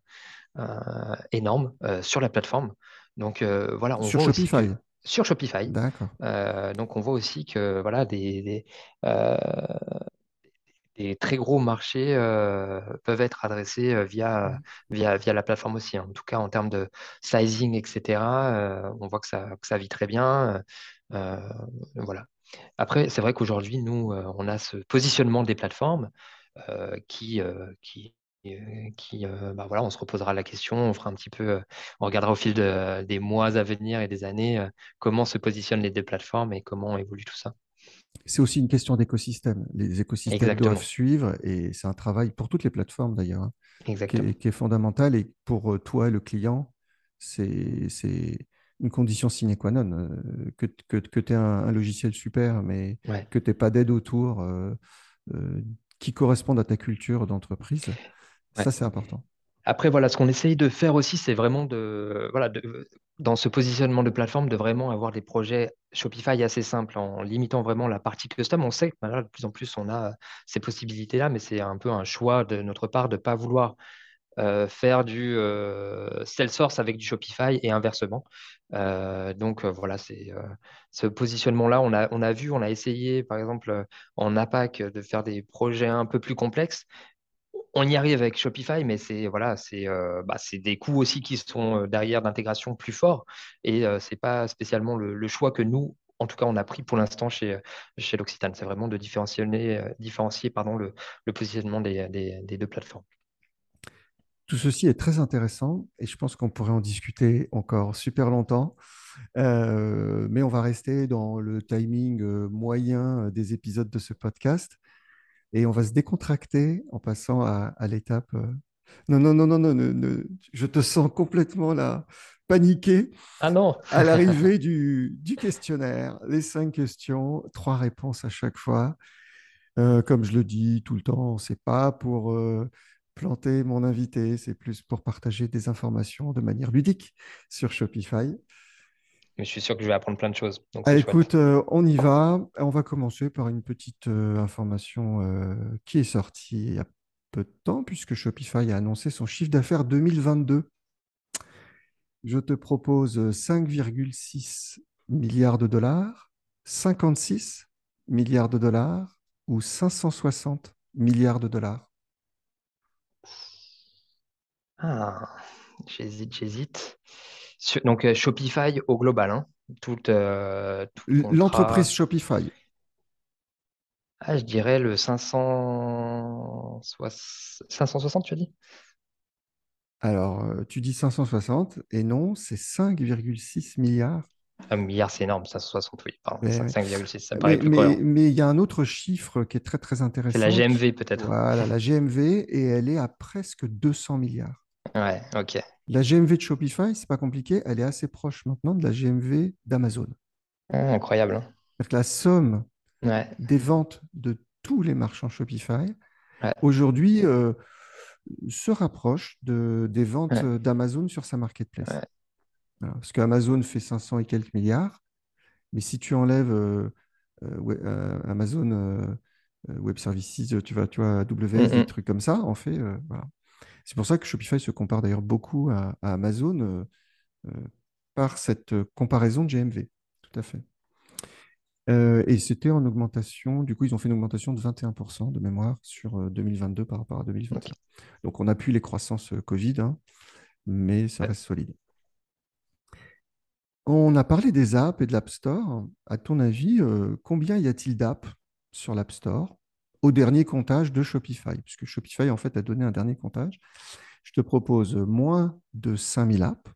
énorme sur la plateforme. Donc euh, voilà, on sur Shopify. sur Shopify. D'accord. Euh, donc on voit aussi que voilà des, des, euh, très gros marchés peuvent être adressés via, via, via la plateforme aussi. Hein. En tout cas, en termes de sizing, etc., on voit que ça, que ça vit très bien. voilà. Après, c'est vrai qu'aujourd'hui, nous, on a ce positionnement des plateformes qui, qui, qui, euh, bah voilà, on se reposera la question, on fera un petit peu, euh, on regardera au fil des mois à venir et des années comment se positionnent les deux plateformes et comment évolue tout ça. C'est aussi une question d'écosystème. Les écosystèmes doivent suivre et c'est un travail pour toutes les plateformes d'ailleurs, hein, qui, est fondamental. Et pour toi, le client, c'est une condition sine qua non. que, que, que tu aies un, logiciel super, mais que tu n'aies pas d'aide autour qui correspondent à ta culture d'entreprise. Ça, c'est important. Après, voilà, ce qu'on essaye de faire aussi, c'est vraiment de, voilà, dans ce positionnement de plateforme, de vraiment avoir des projets Shopify assez simples, en limitant vraiment la partie custom. On sait que de plus en plus, on a ces possibilités-là, mais c'est un peu un choix de notre part de ne pas vouloir euh, faire du euh, Salesforce avec du Shopify et inversement. Euh, donc voilà, c'est ce positionnement-là, on a, on a vu, on a essayé, par exemple, en APAC, de faire des projets un peu plus complexes on y arrive avec Shopify, mais c'est voilà, c'est euh, bah, des coûts aussi qui sont euh, derrière d'intégration plus forts. Et euh, ce n'est pas spécialement le, choix que nous, en tout cas, on a pris pour l'instant chez, chez l'Occitane. C'est vraiment de différencier, différencier pardon, le, positionnement des, deux plateformes. Tout ceci est très intéressant et je pense qu'on pourrait en discuter encore super longtemps. mais on va rester dans le timing moyen des épisodes de ce podcast et on va se décontracter en passant à, l'étape. Euh, non, non, non, non, non, je te sens complètement là, paniqué. Ah non À l'arrivée du, questionnaire, les cinq questions, trois réponses à chaque fois. Euh, comme je le dis tout le temps, c'est pas pour euh, planter mon invité, c'est plus pour partager des informations de manière ludique sur Shopify mais je suis sûr que je vais apprendre plein de choses. Ah, écoute, euh, on y va. On va commencer par une petite euh, information euh, qui est sortie il y a peu de temps, puisque Shopify a annoncé son chiffre d'affaires 2022. Je te propose 5,6 milliards de dollars, 56 milliards de dollars ou 560 milliards de dollars. Ah, j'hésite, j'hésite donc euh, Shopify au global, hein. euh, L'entreprise Shopify. Ah, je dirais le 560, tu as dit? Alors, euh, tu dis 560 et non, c'est 5,6 milliards. Un milliard, c'est énorme, 560, oui, 5,6, ça paraît plus mais, mais il y a un autre chiffre qui est très très intéressant. C'est la GMV peut-être. Voilà, la GMV, et elle est à presque 200 milliards. Ouais, ok. La GMV de Shopify, c'est pas compliqué, elle est assez proche maintenant de la GMV d'Amazon. Ah, incroyable. Hein. la somme des ventes de tous les marchands Shopify, Ouais. aujourd'hui euh, se rapproche de, des ventes Ouais. d'Amazon sur sa marketplace. Voilà. Parce qu'Amazon fait 500 et quelques milliards, mais si tu enlèves euh, euh, Amazon Web Services, tu vois, tu vois, AWS, des trucs comme ça, en fait, voilà. C'est pour ça que Shopify se compare d'ailleurs beaucoup à, à Amazon euh, euh, par cette euh, comparaison de GMV. Tout à fait. Euh, et c'était en augmentation, du coup, ils ont fait une augmentation de 21% de mémoire sur euh, 2022 par rapport à Ok. 2021. Donc, on appuie les croissances Covid, hein, mais ça Ouais. reste solide. On a parlé des apps et de l'App Store. À ton avis, euh, combien y a-t-il d'apps sur l'App Store? Au dernier comptage de Shopify? Puisque Shopify, en fait, a donné un dernier comptage. Je te propose moins de 5000 apps,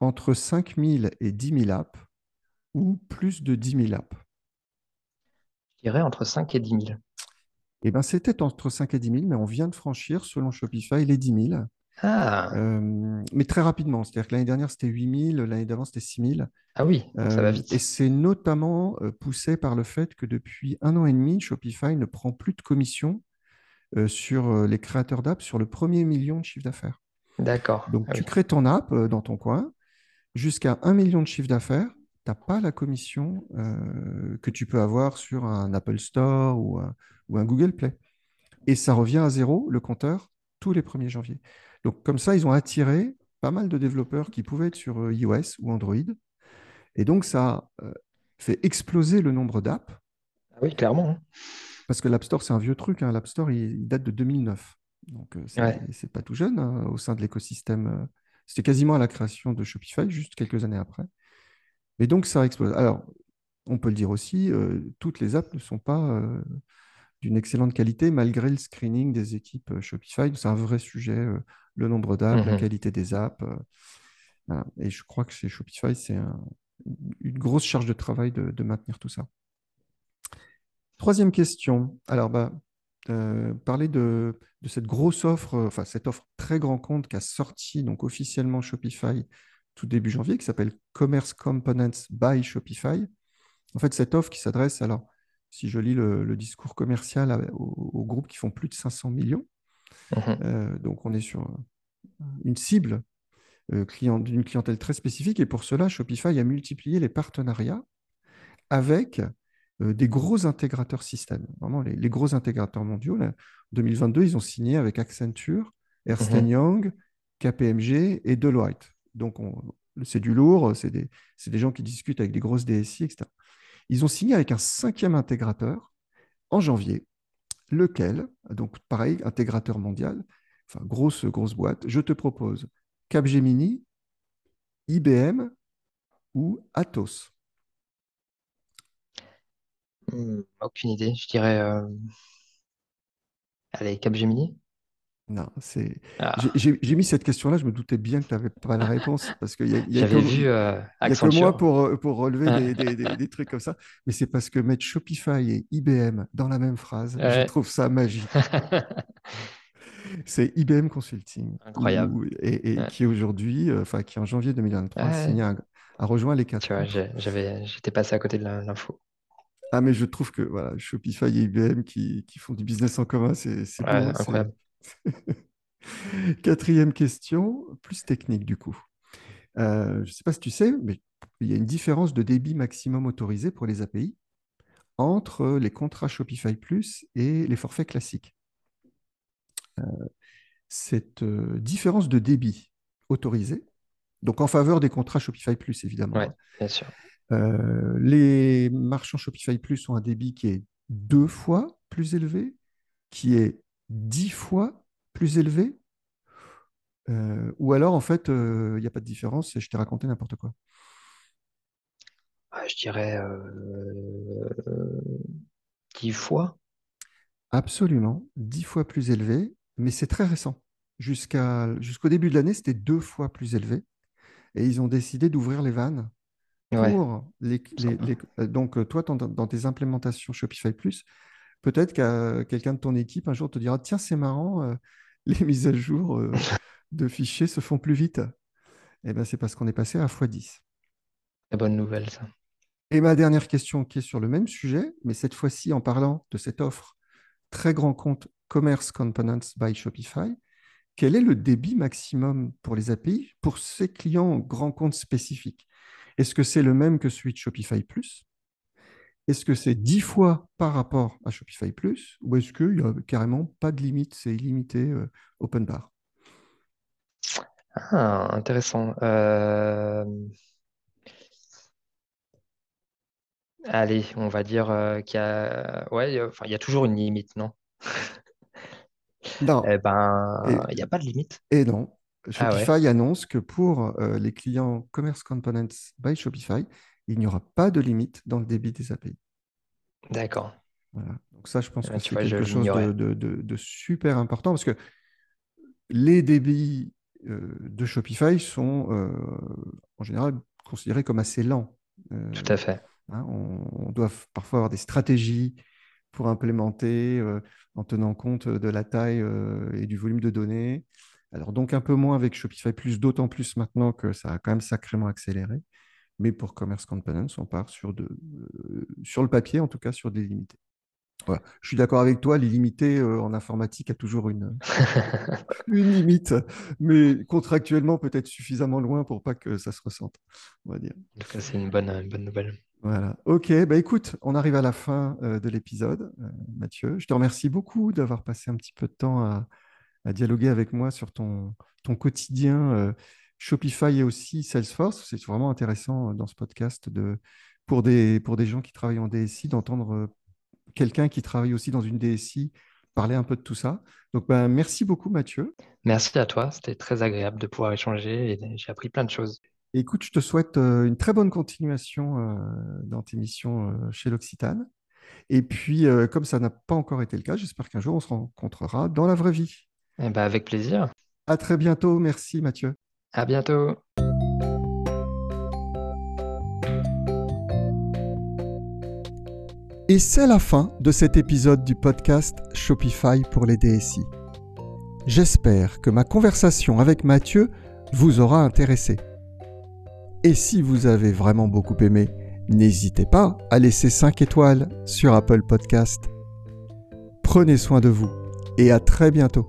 entre 5000 et 10 000 apps, ou plus de 10 000 apps. Je dirais entre 5 et 10 000. Eh bien, c'était entre 5 et 10 000, mais on vient de franchir, selon Shopify, les 10 000. Ah, Euh, mais très rapidement. C'est-à-dire que l'année dernière, c'était 8 000, l'année d'avant, c'était 6 000. ah oui, donc ça va Euh, vite. et c'est notamment poussé par le fait que depuis un an et demi, Shopify ne prend plus de commission sur les créateurs d'apps sur le premier million de chiffre d'affaires. D'accord. Donc, Ah tu oui. crées ton app dans ton coin, jusqu'à un million de chiffre d'affaires, tu n'as pas la commission euh, que tu peux avoir sur un Apple Store ou un, ou un Google Play. Et ça revient à zéro, le compteur, tous les 1er janvier. Donc, comme ça, ils ont attiré pas mal de développeurs qui pouvaient être sur euh, iOS ou Android. Et donc, ça euh, fait exploser le nombre d'apps, Ah oui, clairement. hein. parce que l'App Store, c'est un vieux truc. hein. L'App Store, il, il date de 2009. Donc, euh, c'est Ouais. pas tout jeune hein, au sein de l'écosystème. C'était quasiment à la création de Shopify, juste quelques années après. Et donc, ça explose. Alors, on peut le dire aussi, euh, toutes les apps ne sont pas euh, d'une excellente qualité, malgré le screening des équipes euh, Shopify. C'est un vrai sujet, euh, le nombre d'apps, la Mhm. qualité des apps. euh, voilà. Et je crois que chez Shopify, c'est un- une grosse charge de travail de, de maintenir tout ça. Troisième question. Alors, bah, euh, parler de, de cette grosse offre, enfin cette offre très grand compte qu'a sorti donc officiellement Shopify tout début janvier, qui s'appelle Commerce Components by Shopify. En fait, cette offre qui s'adresse, alors, si je lis le, le discours commercial à- aux, aux groupes qui font plus de 500 millions, Mhm. euh, donc on est sur une cible euh, client- d'une clientèle très spécifique, et pour cela, Shopify a multiplié les partenariats avec euh, des gros intégrateurs système, vraiment les, les gros intégrateurs mondiaux. Là, en 2022, ils ont signé avec Accenture, Ernst Mhm. Young, KPMG et Deloitte. Donc, on- c'est du lourd, c'est des, c'est des gens qui discutent avec des grosses DSI, etc. Ils ont signé avec un cinquième intégrateur en janvier, lequel, donc pareil, intégrateur mondial, enfin grosse, grosse boîte, je te propose Capgemini, IBM ou Atos. Hmm, aucune idée. Je dirais. euh, Allez, Capgemini. Non, c'est. Ah, J'ai mis cette question-là, je me doutais bien que tu n'avais pas la réponse, parce qu'il y a, y a vu euh, y a que moi pour, euh, pour relever des, des- des- des trucs comme ça. Mais c'est parce que mettre Shopify et IBM dans la même phrase, je trouve ça magique. C'est IBM Consulting, Incroyable. où- et, et Ouais. qui aujourd'hui, euh, enfin qui en janvier 2023 a Ouais. signé un- a rejoint les quatre Tu vois, j'étais passé à côté de l'info. Ah, mais je trouve que voilà, Shopify et IBM qui, qui font du business en commun, c'est. Ouais, c'est- incroyable. Quatrième question, plus technique du coup. Euh, je ne sais pas si tu sais, mais il y a une différence de débit maximum autorisé pour les API entre les contrats Shopify Plus et les forfaits classiques. Euh, cette euh, différence de débit autorisé, donc en faveur des contrats Shopify Plus évidemment, Ouais, bien sûr. les marchands Shopify Plus ont un débit qui est deux fois plus élevé, qui est dix fois plus élevé, euh, ou alors en fait, euh, il n'y a pas de différence et je t'ai raconté n'importe quoi. Ah, je dirais euh, 10 fois. Absolument, dix fois plus élevé, mais c'est très récent. Jusqu'à, jusqu'au début de l'année, c'était deux fois plus élevé. Et ils ont décidé d'ouvrir les vannes Ouais, pour les, les- sympa. les- euh, donc euh, toi, dans, dans tes implémentations Shopify Plus, peut-être que quelqu'un de ton équipe un jour te dira, tiens, c'est marrant, euh, les mises à jour euh, de fichiers se font plus vite. Eh bien, c'est parce qu'on est passé à x10. Très bonne nouvelle, ça. Et ma dernière question qui est sur le même sujet, mais cette fois-ci en parlant de cette offre très grand compte Commerce Components by Shopify, quel est le débit maximum pour les API pour ces clients grands comptes spécifiques? Est-ce que c'est le même que celui de Shopify Plus? Est-ce que c'est 10 fois par rapport à Shopify Plus Ou est-ce qu'il n'y a carrément pas de limite, c'est illimité euh, open bar? Ah, intéressant. Euh, Allez, on va dire euh, qu'il y a... Ouais, il enfin, il y a toujours une limite, non? Non. Eh ben, il n'y a pas de limite. et non. Ah ouais, Shopify annonce que pour euh, les clients Commerce Components by Shopify, il n'y aura pas de limite dans le débit des API. d'accord. Voilà. Donc ça, je pense que Euh, Tu c'est vois, quelque chose de, l'ignorais. de- de- de super important parce que les débits euh, de Shopify sont euh, en général considérés comme assez lents. Euh, Tout à fait. hein, on, on doit parfois avoir des stratégies pour implémenter en tenant compte de la taille et du volume de données. Alors donc un peu moins avec Shopify Plus, d'autant plus maintenant que ça a quand même sacrément accéléré. Mais pour Commerce Components, on part sur, de, euh, sur le papier, en tout cas sur des limités. Voilà. Je suis d'accord avec toi, l'illimité euh, en informatique a toujours une, une limite, mais contractuellement peut-être suffisamment loin pour pas que ça se ressente, on va dire. C'est une bonne, une bonne nouvelle. Voilà. Ok, bah écoute, on arrive à la fin euh, de l'épisode, euh, Mathieu. Je te remercie beaucoup d'avoir passé un petit peu de temps à, à dialoguer avec moi sur ton, ton quotidien Shopify et aussi Salesforce. C'est vraiment intéressant euh, dans ce podcast de, pour des, pour des gens qui travaillent en DSI d'entendre euh, quelqu'un qui travaille aussi dans une DSI parler un peu de tout ça. Donc, ben, merci beaucoup, Mathieu. Merci à toi, c'était très agréable de pouvoir échanger et j'ai appris plein de choses. Écoute, je te souhaite euh, une très bonne continuation dans tes missions chez l'Occitane. Et puis, comme ça n'a pas encore été le cas, j'espère qu'un jour on se rencontrera dans la vraie vie. Eh ben, avec plaisir. À très bientôt. Merci, Mathieu. À bientôt. Et c'est la fin de cet épisode du podcast Shopify pour les DSI. J'espère que ma conversation avec Mathieu vous aura intéressé. Et si vous avez vraiment beaucoup aimé, n'hésitez pas à laisser 5 étoiles sur Apple Podcast. Prenez soin de vous et à très bientôt.